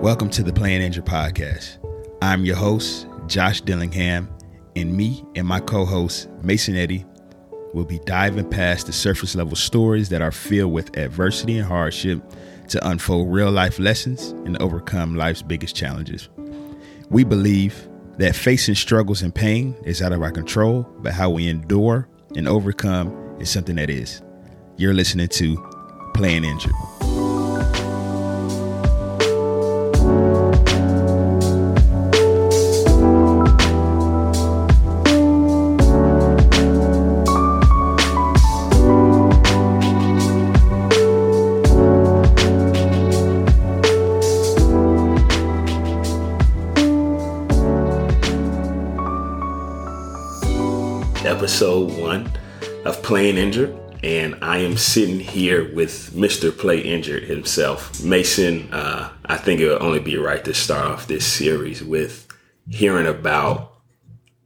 Welcome to the Playing Injured podcast. I'm your host, Josh Dillingham, and me and my co host, Mason Eddy, will be diving past the surface level stories that are filled with adversity and hardship to unfold real life lessons and overcome life's biggest challenges. We believe that facing struggles and pain is out of our control, but how we endure and overcome is something that is. You're listening to Playing Injured. Episode one of Playing Injured, and I am sitting here with Mr. Play Injured himself, Mason. Uh, I think it would only be right to start off this series with hearing about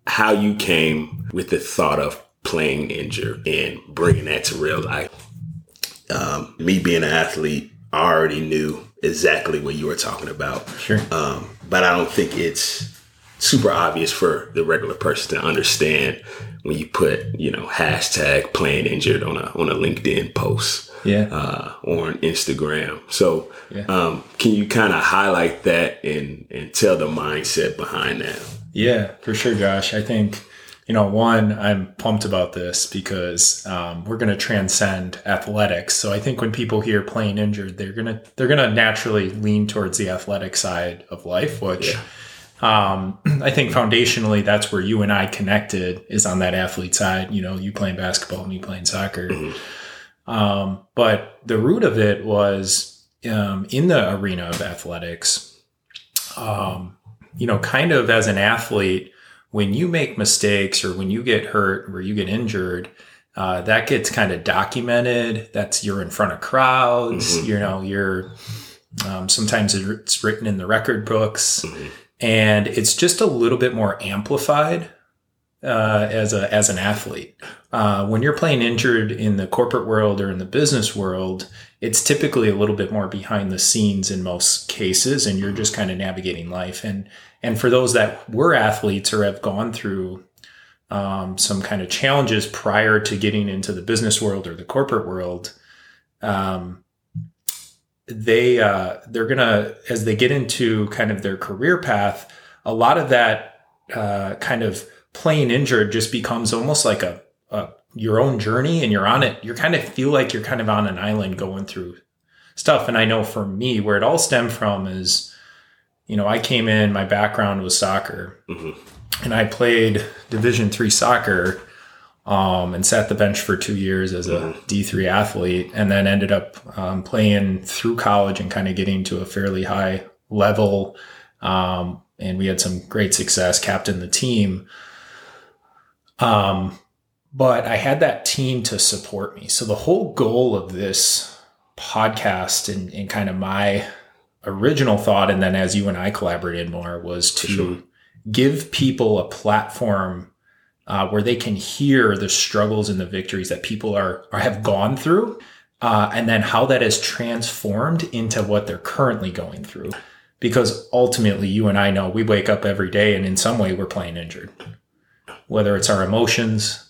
how you came with the thought of playing injured and bringing that to real life. Um, me being an athlete, I already knew exactly what you were talking about. Sure. Um, but I don't think it's super obvious for the regular person to understand when you put, you know, hashtag playing injured on a on a LinkedIn post. Yeah. Uh, or on Instagram. So Yeah. um, can you kind of highlight that and and tell the mindset behind that? Yeah, for sure, Josh. I think, you know, one, I'm pumped about this because um, we're going to transcend athletics. So I think when people hear playing injured, they're gonna they're gonna naturally lean towards the athletic side of life, which Yeah. Um, I think foundationally that's where you and I connected is on that athlete side. You know, you playing basketball, me playing soccer. Um, but the root of it was um, in the arena of athletics. Um, you know, kind of as an athlete, when you make mistakes or when you get hurt or you get injured, uh, that gets kind of documented. That's you're in front of crowds. Mhm. You know, you're um, sometimes it's written in the record books, and it's just a little bit more amplified uh, as a as an athlete. Uh, when you're playing injured in the corporate world or in the business world, it's typically a little bit more behind the scenes in most cases, and you're just kind of navigating life. And and for those that were athletes or have gone through um, some kind of challenges prior to getting into the business world or the corporate world, um, they uh, they're gonna as they get into kind of their career path, a lot of that uh, kind of playing injured just becomes almost like a, a your own journey, and you're on it. You kind of feel like you're kind of on an island going through stuff. And I know for me, where it all stemmed from is, you know, I came in, my background was soccer, Mhm. and I played Division three soccer. Um, and sat the bench for two years as a D3 athlete, and then ended up um, playing through college and kind of getting to a fairly high level. Um, and we had some great success, captain the team. Um, but I had that team to support me. So the whole goal of this podcast and, and kind of my original thought, and then as you and I collaborated more, was to Sure. give people a platform uh, where they can hear the struggles and the victories that people are, are have gone through, uh, and then how that has transformed into what they're currently going through. Because ultimately, you and I know we wake up every day, and in some way, we're playing injured. Whether it's our emotions,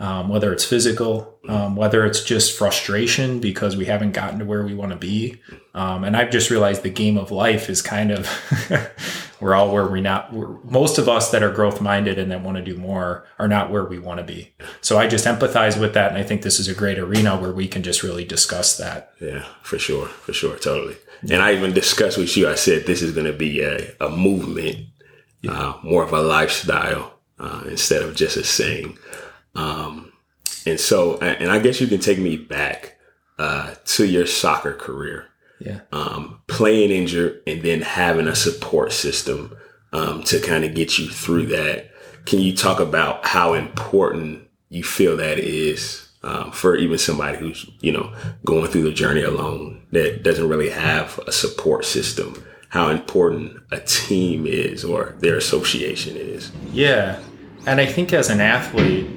um, whether it's physical, um, whether it's just frustration because we haven't gotten to where we want to be. Um, and I've just realized the game of life is kind of we're all where we're not. We're, most of us that are growth minded and that want to do more are not where we want to be. So I just empathize with that, and I think this is a great arena where we can just really discuss that. Yeah, for sure, for sure, totally. And I even discussed with you. I said this is going to be a, a movement, uh, more of a lifestyle uh, instead of just a saying. Um, and so, and I guess you can take me back uh, to your soccer career, Yeah. um, playing injured, and then having a support system um, to kind of get you through that. Can you talk about how important you feel that is um, for even somebody who's you know going through the journey alone that doesn't really have a support system? How important a team is or their association is. Yeah. And I think as an athlete,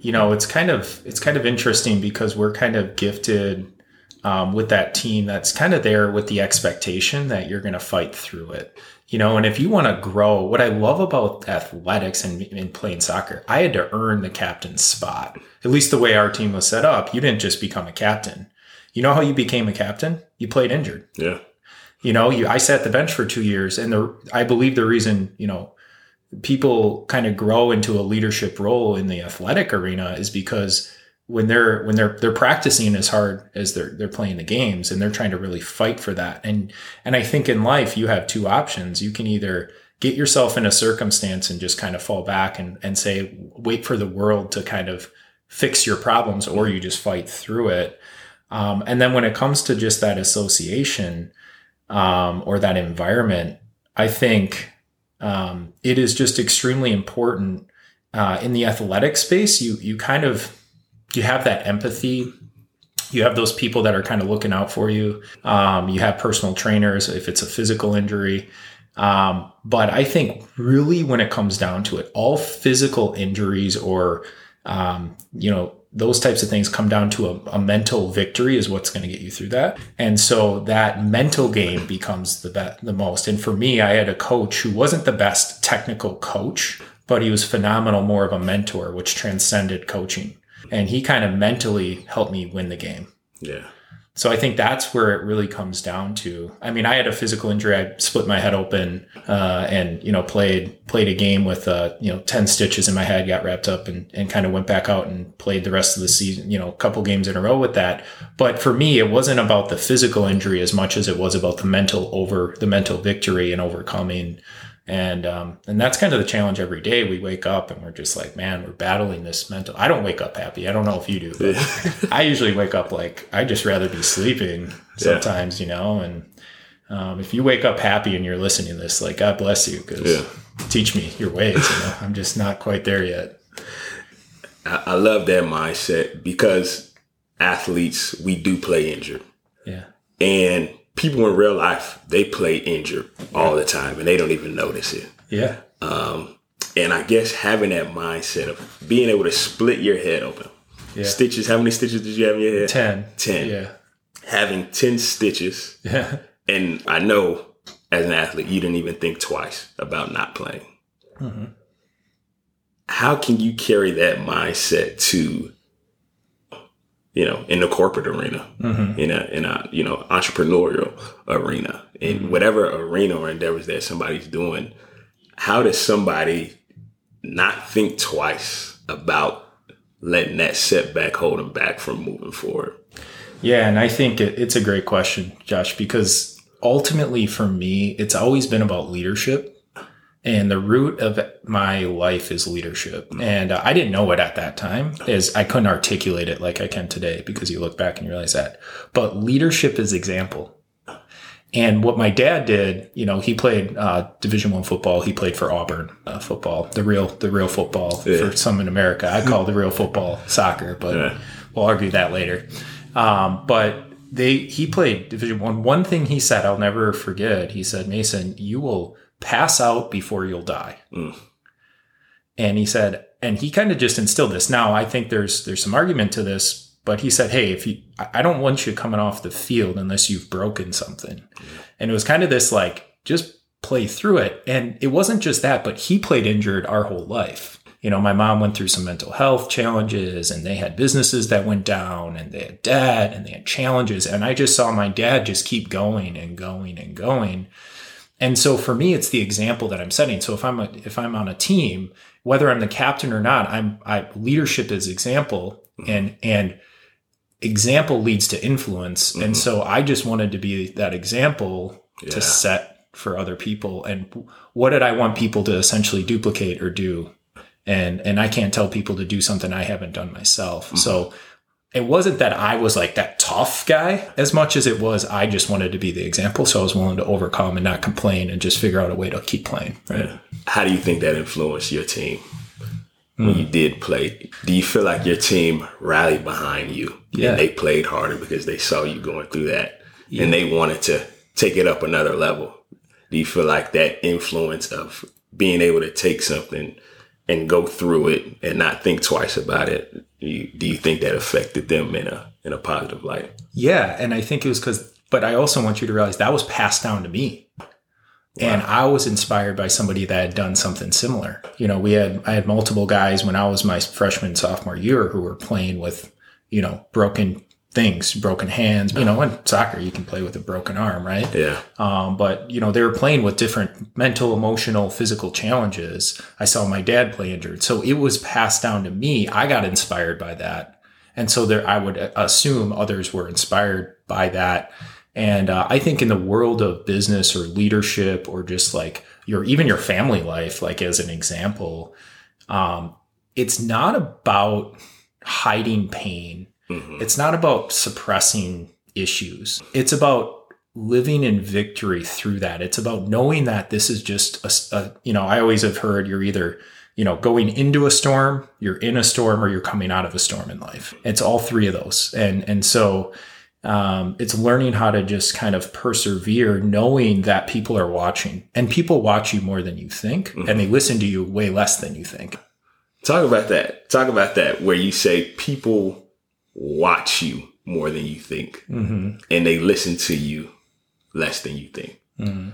you know, it's kind of it's kind of interesting because we're kind of gifted um, with that team that's kind of there with the expectation that you're going to fight through it. You know, and if you want to grow, what I love about athletics and, and playing soccer, I had to earn the captain's spot. At least the way our team was set up, you didn't just become a captain. You know how you became a captain? You played injured. Yeah. You know, you I sat the bench for two years, and the I believe the reason you know people kind of grow into a leadership role in the athletic arena is because when they're when they're they're practicing as hard as they're they're playing the games and they're trying to really fight for that. And and I think in life you have two options. You can either get yourself in a circumstance and just kind of fall back and and say wait for the world to kind of fix your problems or you just fight through it. Um, and then when it comes to just that association um, or that environment I think um, it is just extremely important uh, in the athletic space. You you kind of you have that empathy. You have those people that are kind of looking out for you. Um, you have personal trainers if it's a physical injury. Um, but i think really when it comes down to it all physical injuries or um, you know those types of things come down to a, a mental victory is what's going to get you through that and so that mental game becomes the be- the most and for me i had a coach who wasn't the best technical coach but he was phenomenal more of a mentor which transcended coaching and he kind of mentally helped me win the game. Yeah. So I think that's where it really comes down to. I mean, I had a physical injury. I split my head open, uh, and you know played played a game with uh, you know ten stitches in my head, got wrapped up, and and kind of went back out and played the rest of the season. You know, a couple games in a row with that. But for me, it wasn't about the physical injury as much as it was about the mental over the mental victory and overcoming and um, and that's kind of the challenge every day. We wake up and we're just like, man, we're battling this mental. I don't wake up happy. I don't know if you do, but I usually wake up like I just rather be sleeping sometimes, yeah. you know. And um, if you wake up happy and you're listening to this, like God bless you, because yeah. teach me your ways. You know, I'm just not quite there yet. I, I love that mindset because athletes we do play injured. Yeah, and people in real life they play injured all the time and they don't even notice it. Yeah. Um, and I guess having that mindset of being able to split your head open. Yeah. Stitches. How many stitches did you have in your head? Ten. Ten. Yeah. Having ten stitches. Yeah. And I know as an athlete, you didn't even think twice about not playing. Mm-hmm. How can you carry that mindset to you know, in the corporate arena, mm-hmm. in a in a you know entrepreneurial arena, in mm-hmm. whatever arena or endeavors that somebody's doing. How does somebody not think twice about letting that setback hold them back from moving forward? Yeah, and I think it, it's a great question, Josh, because ultimately for me, it's always been about leadership and the root of my life is leadership. And uh, i didn't know it at that time is i couldn't articulate it like i can today because you look back and you realize that. But leadership is example. And what my dad did you know he played uh, division one football. He played for auburn uh, football the real the real football yeah. for some in america. I call the real football soccer but yeah. we'll argue that later. Um, but they he played division one. One thing he said i'll never forget he said mason you will pass out before you'll die. Mm. And he said, and he kind of just instilled this. Now I think there's there's some argument to this, but he said, hey, if you, I don't want you coming off the field unless you've broken something. And it was kind of this like just play through it. And it wasn't just that, but he played injured our whole life. You know, my mom went through some mental health challenges and they had businesses that went down and they had debt and they had challenges. And I just saw my dad just keep going and going and going and so for me, it's the example that I'm setting. So if I'm a, if I'm on a team, whether I'm the captain or not, I'm I leadership is example mm-hmm. and and example leads to influence. Mm-hmm. And so I just wanted to be that example yeah. to set for other people. And what did I want people to essentially duplicate or do? And and I can't tell people to do something I haven't done myself. Mm-hmm. So it wasn't that I was like that tough guy as much as it was I just wanted to be the example. So I was willing to overcome and not complain and just figure out a way to keep playing. Right. How do you think that influenced your team when mm. you did play? Do you feel like your team rallied behind you yeah. and they played harder because they saw you going through that yeah. and they wanted to take it up another level? Do you feel like that influence of being able to take something and go through it and not think twice about it, you, do you think that affected them in a in a positive light? Yeah, and I think it was because, but I also want you to realize that was passed down to me. And I was inspired by somebody that had done something similar. You know, we had I had multiple guys when I was my freshman sophomore year who were playing with, you know, broken things, broken hands. You know, in soccer you can play with a broken arm, right? Yeah. Um, but you know, they were playing with different mental, emotional, physical challenges. I saw my dad play injured, so it was passed down to me. I got inspired by that, and so there, I would assume others were inspired by that. And uh, I think in the world of business or leadership or just like your even your family life, like as an example, um, it's not about hiding pain. Mhm. It's not about suppressing issues. It's about living in victory through that. It's about knowing that this is just a, a- you know, I always have heard you're either, you know, going into a storm, you're in a storm, or you're coming out of a storm in life. It's all three of those. And, and so, um, it's learning how to just kind of persevere, knowing that people are watching and people watch you more than you think and they listen to you way less than you think. Talk about that. Talk about that where you say people watch you more than you think Mm-hmm. and they listen to you less than you think. Mm-hmm.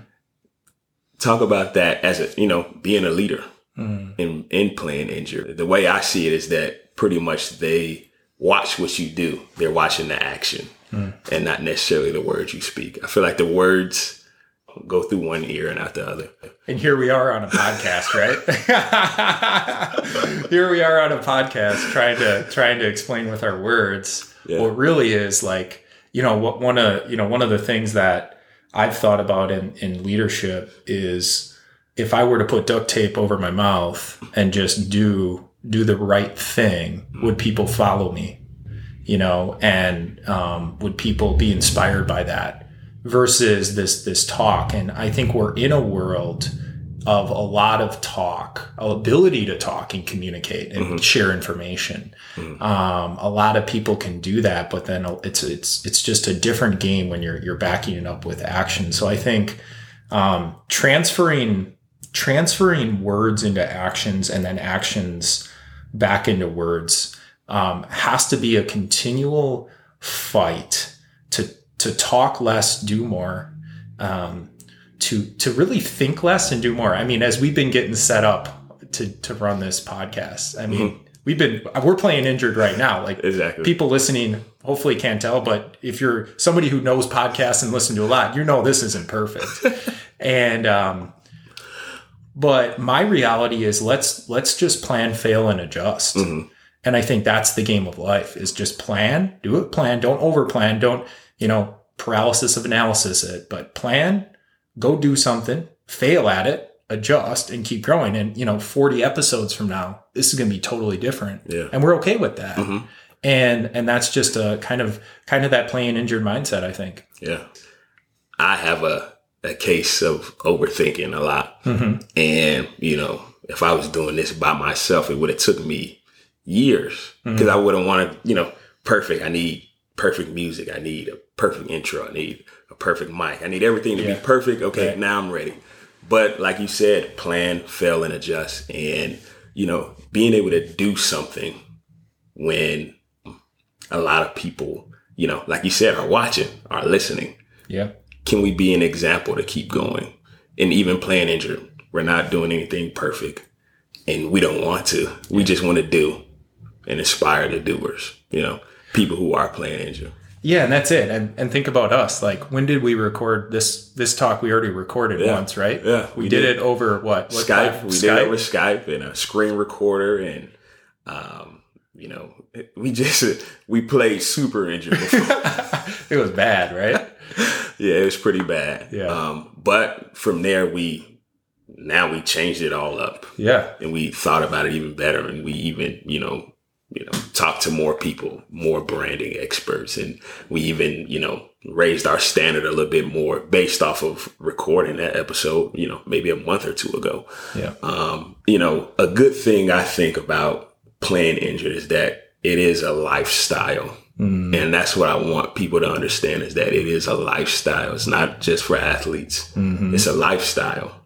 Talk about that as a, you know, being a leader Mm-hmm. in, in playing injured. The way I see it is that pretty much they watch what you do. They're watching the action and not necessarily the words you speak. I feel like the words go through one ear and out the other. And here we are on a podcast, right? here we are on a podcast trying to trying to explain with our words Yeah. what really is like, you know, what one of you know, one of the things that I've thought about in, in leadership is if I were to put duct tape over my mouth and just do do the right thing, would people follow me? You know, and um, would people be inspired by that versus this this talk? And I think we're in a world of a lot of talk, ability to talk and communicate and share information. Um, a lot of people can do that, but then it's it's it's just a different game when you're you're backing it up with action. So I think um, transferring transferring words into actions and then actions back into words um, has to be a continual fight to talk less, do more, um, to to really think less and do more. I mean, as we've been getting set up to to run this podcast, I mean, we've been we're playing injured right now. Like Exactly. people listening hopefully can't tell, but if you're somebody who knows podcasts and listen to a lot, you know this isn't perfect. and um, but my reality is let's let's just plan, fail, and adjust. And I think that's the game of life is just plan, do it, plan, don't over plan, don't, you know, paralysis of analysis it, but plan, go do something, fail at it, adjust and keep growing. And, you know, 40 episodes from now, this is going to be totally different. Yeah. And we're okay with that. Mm-hmm. And, and that's just a kind of, kind of that playing injured mindset, I think. Yeah. I have a, a case of overthinking a lot. Mm-hmm. And, you know, if I was doing this by myself, it would have took me years mm-hmm. because I wouldn't want to, you know, perfect. I need perfect music. I need a perfect intro. I need a perfect mic. I need everything to Yeah. be perfect. Okay. Right. Now I'm ready. But like you said, plan, fail, and adjust. And, you know, being able to do something when a lot of people, you know, like you said, are watching, are listening Yeah. can we be an example to keep going? And even playing injured, we're not doing anything perfect and we don't want to. We just want to do and inspire the doers, you know, people who are playing injured. Yeah, and that's it. And and think about us. Like, when did we record this this talk? We already recorded Yeah. once, right? Yeah, we, we did, did. it over what? what Skype, we did it with Skype and a screen recorder and, um, you know, we just, we played super injured before. it was bad, right? yeah, it was pretty bad. Yeah. Um, but from there, we, now we changed it all up. yeah, and we thought about it even better and we even you know you know talk to more people more branding experts. And we even you know raised our standard a little bit more based off of recording that episode you know maybe a month or two ago. Yeah, um you know a good thing i think about playing injured is that it is a lifestyle. Mm. and that's what i want people to understand is that it is a lifestyle. It's not just for athletes. Mm-hmm. it's a lifestyle.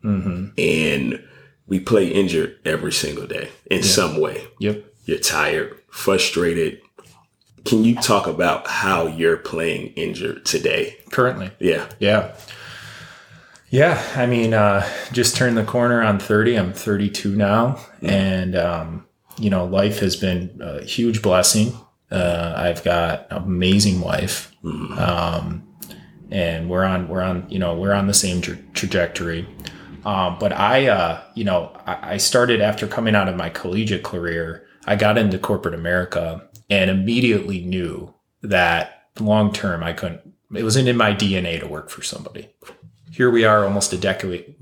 And we play injured every single day in some way. Yep. You're tired, frustrated. Can you talk about how you're playing injured today? Currently. Yeah. Yeah. Yeah. I mean, uh, just turned the corner on 30. I'm 32 now. And, um, you know, life has been a huge blessing. Uh, I've got an amazing wife. Um, and we're on, we're on, you know, we're on the same tra- trajectory. Um, but I, uh, you know, I, I started after coming out of my collegiate career, I got into corporate America and immediately knew that long term I couldn't, it wasn't in my DNA to work for somebody. Here we are almost a decade,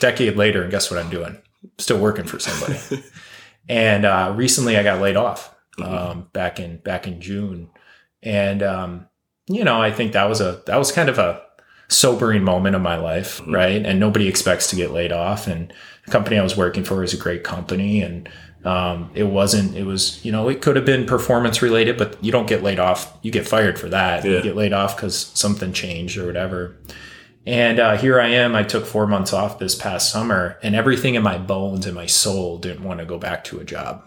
decade later, and guess what I'm doing? Still working for somebody. and uh, recently I got laid off um, back in back in June, and um, you know I think that was a that was kind of a sobering moment of my life, right? And nobody expects to get laid off, and the company I was working for is a great company, and um, it wasn't. It was you know it could have been performance related, but you don't get laid off. You get fired for that. You get laid off because something changed or whatever. And uh, here I am. I took four months off this past summer, and everything in my bones and my soul didn't want to go back to a job.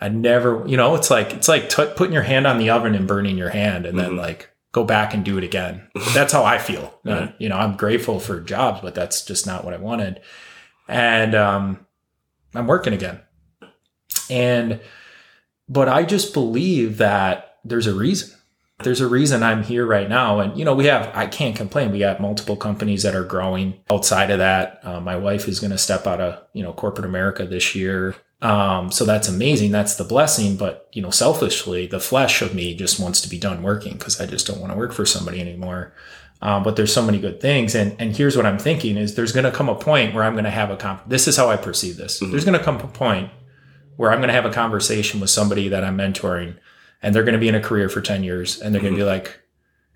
I never, you know, it's like it's like t- putting your hand on the oven and burning your hand, and then like go back and do it again. That's how I feel. Uh, you know, I'm grateful for jobs, but that's just not what I wanted. And um, I'm working again, and but I just believe that there's a reason there's a reason I'm here right now. And, you know, we have, I can't complain. We got multiple companies that are growing outside of that. Uh, my wife is going to step out of, you know, corporate America this year. Um, so that's amazing. That's the blessing. But, you know, selfishly, the flesh of me just wants to be done working because I just don't want to work for somebody anymore. Um, but there's so many good things. And, and here's what I'm thinking is there's going to come a point where I'm going to have a, comp- this is how I perceive this. There's going to come a point where I'm going to have a conversation with somebody that I'm mentoring and they're going to be in a career for 10 years and they're going to be like,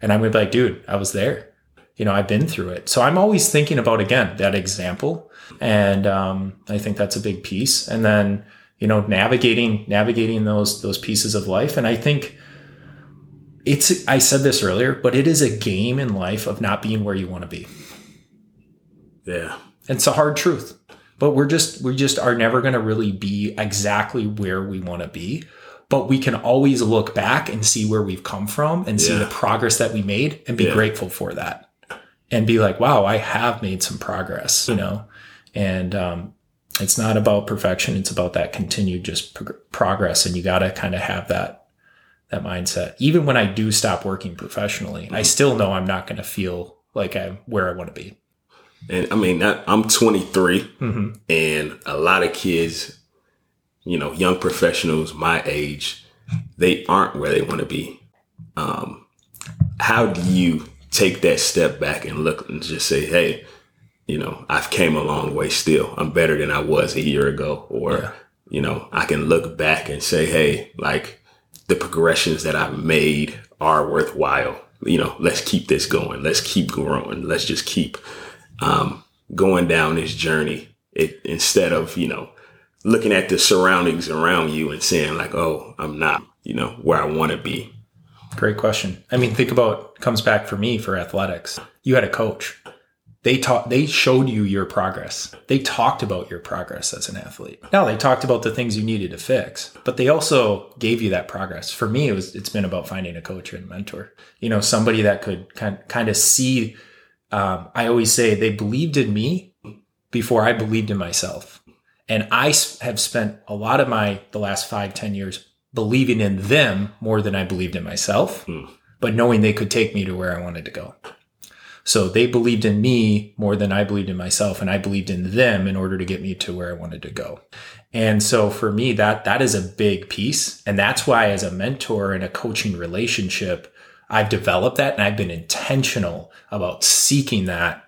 and I'm going to be like, dude, I was there. You know, I've been through it. So I'm always thinking about, again, that example. And um, I think that's a big piece. And then, you know, navigating, navigating those, those pieces of life. And I think it's, I said this earlier, but it is a game in life of not being where you want to be. Yeah. And it's a hard truth. But we're just we just are never going to really be exactly where we want to be. But we can always look back and see where we've come from and see the progress that we made and be Yeah. grateful for that. And be like, wow, I have made some progress, you know? And um, it's not about perfection. It's about that continued just prog- progress. And you got to kind of have that, that mindset. Even when I do stop working professionally, I still know I'm not going to feel like I'm where I want to be. And I mean, I'm 23 hmm and a lot of kids, you know, young professionals my age, they aren't where they want to be. Um, how do you take that step back and look and just say, Hey, you know, I've came a long way still. I'm better than I was a year ago. Or, Yeah. you know, I can look back and say, Hey, like the progressions that I've made are worthwhile. You know, let's keep this going. Let's keep growing. Let's just keep um, going down this journey. It instead of you know looking at the surroundings around you and saying like, "Oh, I'm not you know where I want to be." Great question. I mean, think about comes back for me for athletics. You had a coach. They taught they showed you your progress. They talked about your progress as an athlete. Now they talked about the things you needed to fix, but they also gave you that progress. For me, it was it's been about finding a coach and mentor. You know, somebody that could kind kind of see um, I always say they believed in me before I believed in myself. And I have spent a lot of my the last five, ten years believing in them more than I believed in myself, Hmm. but knowing they could take me to where I wanted to go. So they believed in me more than I believed in myself, and I believed in them in order to get me to where I wanted to go. And so for me, that that is a big piece. And that's why as a mentor in a coaching relationship, I've developed that and I've been intentional about seeking that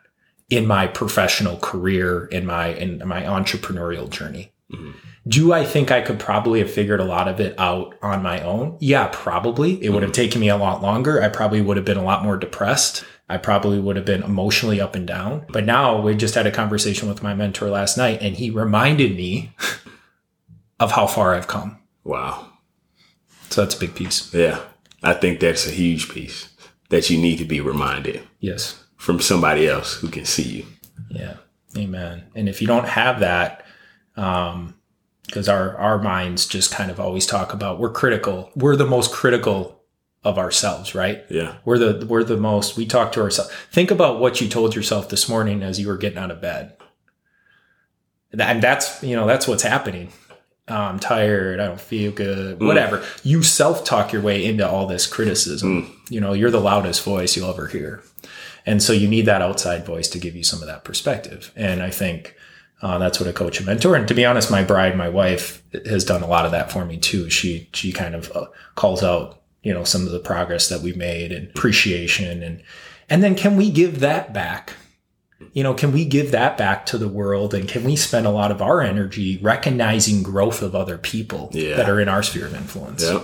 in my professional career, in my in my entrepreneurial journey. Mm-hmm. Do I think I could probably have figured a lot of it out on my own? Yeah, probably. It would have mm-hmm. taken me a lot longer. I probably would have been a lot more depressed. I probably would have been emotionally up and down. But now we just had a conversation with my mentor last night and he reminded me of how far I've come. Wow. So that's a big piece. Yeah, I think that's a huge piece that you need to be reminded Yes. from somebody else who can see you. Yeah. Amen. And if you don't have that, Um, because our our minds just kind of always talk about we're critical. We're the most critical of ourselves, right? Yeah. We're the we're the most we talk to ourselves. Think about what you told yourself this morning as you were getting out of bed. And that's you know that's what's happening. Oh, I'm tired. I don't feel good. Mm. Whatever. You self talk your way into all this criticism. Mm. You know, you're the loudest voice you'll ever hear. And so you need that outside voice to give you some of that perspective. And I think uh, that's what a coach and mentor. And to be honest, my bride, my wife, has done a lot of that for me too. She she kind of uh, calls out you know some of the progress that we've made and appreciation and and then can we give that back? You know, can we give that back to the world and can we spend a lot of our energy recognizing growth of other people Yeah. that are in our sphere of influence? Yeah.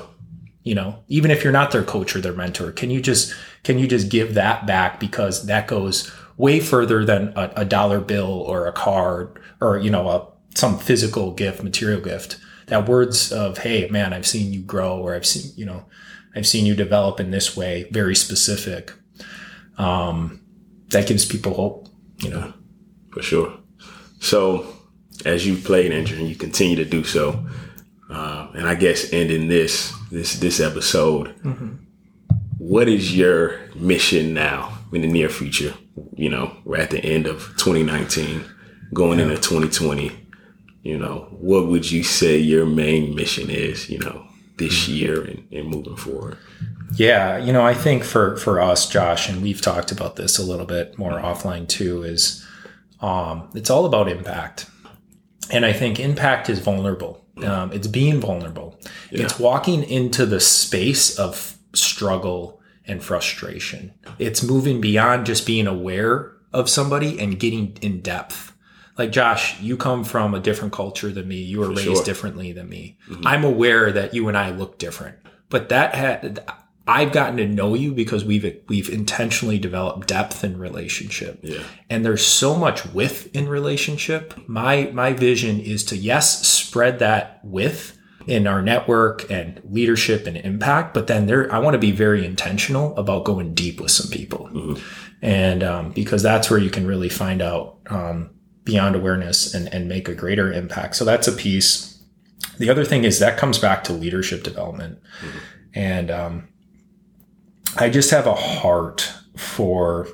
you know even if you're not their coach or their mentor can you just can you just give that back because that goes way further than a, a dollar bill or a card or you know a some physical gift material gift that words of hey man i've seen you grow or i've seen you know i've seen you develop in this way very specific um that gives people hope you know for sure. So, as you played injured and you continue to do so, um, and I guess ending this this this episode, what is your mission now in the near future? You know, we're at the end of 2019, going into 2020. You know, what would you say your main mission is? You know, this year and, and moving forward. Yeah, you know, I think for for us, Josh, and we've talked about this a little bit more offline too, is um, it's all about impact, and I think impact is vulnerable. Um, it's being vulnerable. It's walking into the space of struggle and frustration. It's moving beyond just being aware of somebody and getting in depth. Like Josh, you come from a different culture than me. You were raised sure. differently than me. I'm aware that you and I look different, but that had I've gotten to know you because we've we've intentionally developed depth in relationship. Yeah. And there's so much width in relationship. My my vision is to yes, spread that width in our network and leadership and impact, but then there I want to be very intentional about going deep with some people. And um, because that's where you can really find out um, beyond awareness and, and make a greater impact. So that's a piece. The other thing is that comes back to leadership development. And um, I just have a heart for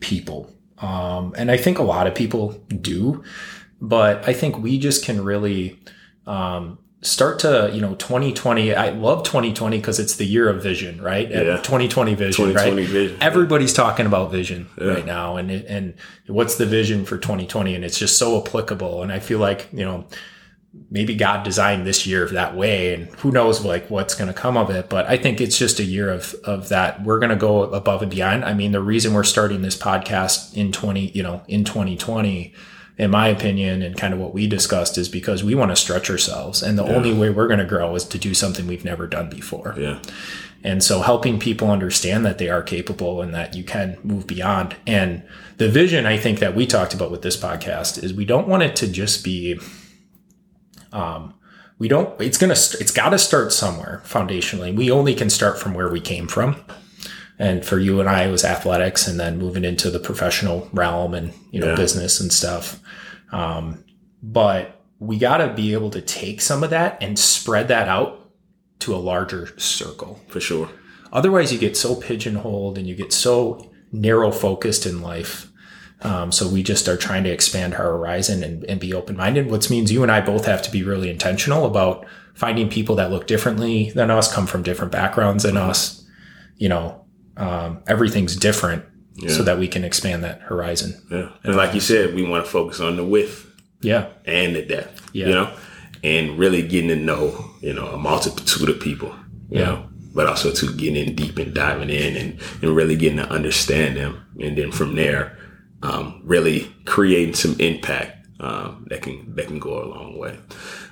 people. Um, and I think a lot of people do, but I think we just can really um, start to, you know, 2020. I love 2020 because it's the year of vision, right? Yeah. 2020 vision, 2020 right? vision. Everybody's talking about vision right now, and and what's the vision for 2020? And it's just so applicable. And I feel like you know maybe God designed this year that way, and who knows like what's going to come of it. But I think it's just a year of of that. We're going to go above and beyond. I mean, the reason we're starting this podcast in 20, you know, in 2020. In my opinion, and kind of what we discussed is because we want to stretch ourselves. And the only way we're going to grow is to do something we've never done before. Yeah. And so helping people understand that they are capable and that you can move beyond. And the vision I think that we talked about with this podcast is we don't want it to just be um we don't it's to it's got to start somewhere foundationally. We only can start from where we came from. And for you and I it was athletics and then moving into the professional realm and you know Yeah. business and stuff. Um but we got to be able to take some of that and spread that out to a larger circle. For sure. Otherwise, you get so pigeonholed and you get so narrow focused in life. Um, so we just are trying to expand our horizon and, and be open minded, which means you and I both have to be really intentional about finding people that look differently than us, come from different backgrounds than us. You know, um, everything's different so that we can expand that horizon. Yeah. And like you said, we want to focus on the width Yeah. and the depth. Yeah. You know? And really getting to know, you know, a multitude of people. You Yeah. know, but also to getting in deep and diving in and, and really getting to understand them. And then from there, um, really creating some impact um, that can that can go a long way.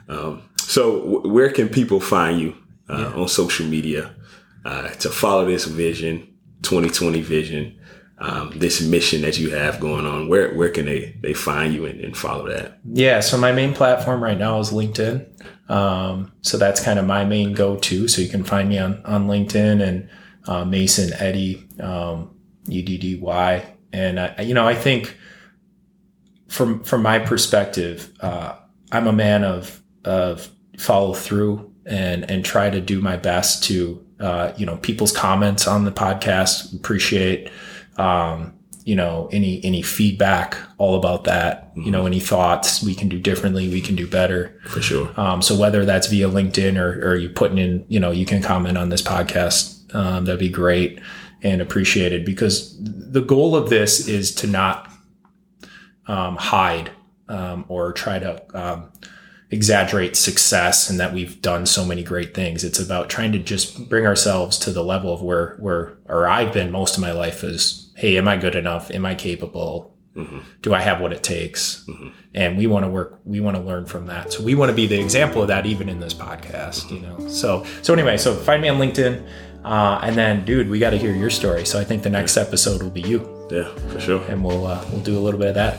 Um, so w- where can people find you uh, on social media uh, to follow this vision, 2020 vision, um, this mission that you have going on? Where where can they they find you and, and follow that? Yeah, so my main platform right now is LinkedIn. Um, so that's kind of my main go-to. So you can find me on on LinkedIn and uh, Mason Eddy, um, E D D Y, and I, you know I think from from my perspective, uh, I'm a man of of follow through and and try to do my best to uh, you know people's comments on the podcast. Appreciate um, you know any any feedback all about that mm-hmm. you know any thoughts we can do differently we can do better for sure um, so whether that's via linkedin or, or you putting in you know you can comment on this podcast um, that'd be great and appreciated because the goal of this is to not um, hide um, or try to um, exaggerate success and that we've done so many great things. It's about trying to just bring ourselves to the level of where where or I've been most of my life is, hey, am I good enough? Am I capable? Mm-hmm. Do I have what it takes? Mm-hmm. And we want to work, we want to learn from that. So we want to be the example of that even in this podcast, mm-hmm. you know. So so anyway, so find me on LinkedIn. Uh, and then, dude, we got to hear your story. So I think the next episode will be you. Yeah, for sure. And we'll uh, we'll do a little bit of that.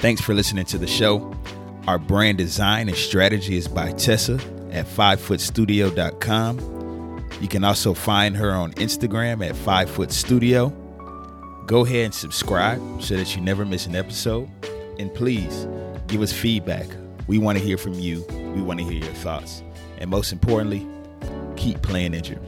Thanks for listening to the show. Our brand design and strategy is by Tessa at fivefootstudio.com. You can also find her on Instagram at fivefootstudio. Go ahead and subscribe so that you never miss an episode. And please give us feedback. We want to hear from you. We want to hear your thoughts. And most importantly, keep playing injured.